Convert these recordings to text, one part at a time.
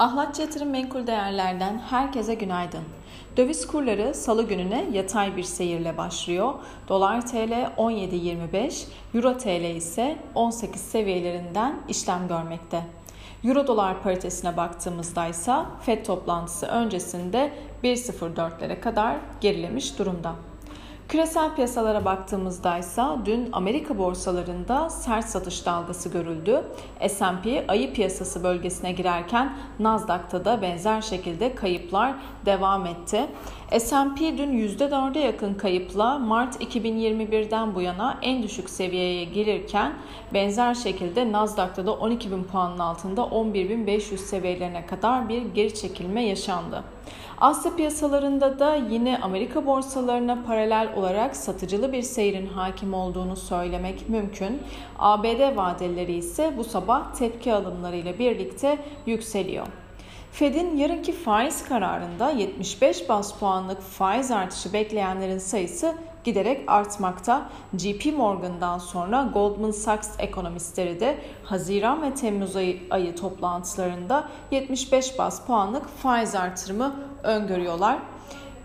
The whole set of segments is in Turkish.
Ahlatçı Yatırım Menkul Değerler'den herkese günaydın. Döviz kurları salı gününe yatay bir seyirle başlıyor. Dolar TL 17.25, Euro TL ise 18 seviyelerinden işlem görmekte. Euro dolar paritesine baktığımızda ise FED toplantısı öncesinde 1.04'lere kadar gerilemiş durumda. Küresel piyasalara baktığımızda ise dün Amerika borsalarında sert satış dalgası görüldü. S&P ayı piyasası bölgesine girerken Nasdaq'ta da benzer şekilde kayıplar devam etti. S&P dün %4'e yakın kayıpla Mart 2021'den bu yana en düşük seviyeye gelirken benzer şekilde Nasdaq'ta da 12.000 puanın altında 11.500 seviyelerine kadar bir geri çekilme yaşandı. Asya piyasalarında da yine Amerika borsalarına paralel olarak satıcılı bir seyrin hakim olduğunu söylemek mümkün. ABD vadeleri ise bu sabah tepki alımlarıyla birlikte yükseliyor. Fed'in yarınki faiz kararında 75 bas puanlık faiz artışı bekleyenlerin sayısı giderek artmakta. JP Morgan'dan sonra Goldman Sachs ekonomistleri de Haziran ve Temmuz ayı, ayı toplantılarında 75 bas puanlık faiz artırımı öngörüyorlar.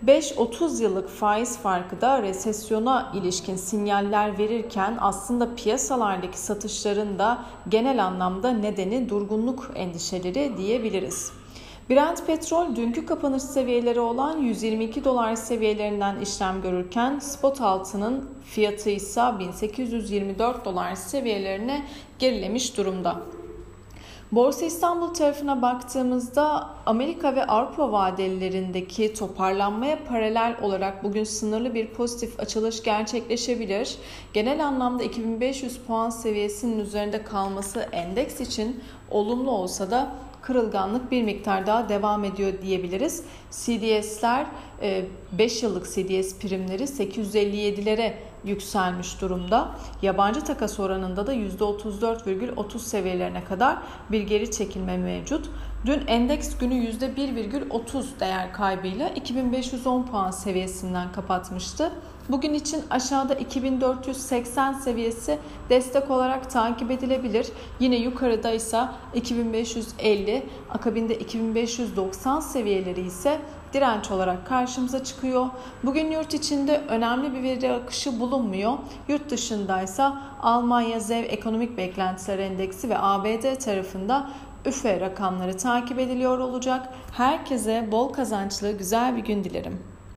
5-30 yıllık faiz farkı da resesyona ilişkin sinyaller verirken aslında piyasalardaki satışların da genel anlamda nedeni durgunluk endişeleri diyebiliriz. Brent petrol dünkü kapanış seviyeleri olan 122 dolar seviyelerinden işlem görürken spot altının fiyatı ise 1824 dolar seviyelerine gerilemiş durumda. Borsa İstanbul tarafına baktığımızda Amerika ve Avrupa vadelerindeki toparlanmaya paralel olarak bugün sınırlı bir pozitif açılış gerçekleşebilir. Genel anlamda 2500 puan seviyesinin üzerinde kalması endeks için olumlu olsa da kırılganlık bir miktar daha devam ediyor diyebiliriz. CDS'ler 5 e, yıllık CDS primleri 857'lere yükselmiş durumda. Yabancı takas oranında da %34,30 seviyelerine kadar bir geri çekilme mevcut. Dün endeks günü %1,30 değer kaybıyla 2510 puan seviyesinden kapatmıştı. Bugün için aşağıda 2480 seviyesi destek olarak takip edilebilir. Yine yukarıda ise 2550, akabinde 2590 seviyeleri ise direnç olarak karşımıza çıkıyor. Bugün yurt içinde önemli bir veri akışı bulunmuyor. Yurt dışındaysa Almanya ZEV Ekonomik Beklentiler Endeksi ve ABD tarafında üfe rakamları takip ediliyor olacak. Herkese bol kazançlı güzel bir gün dilerim.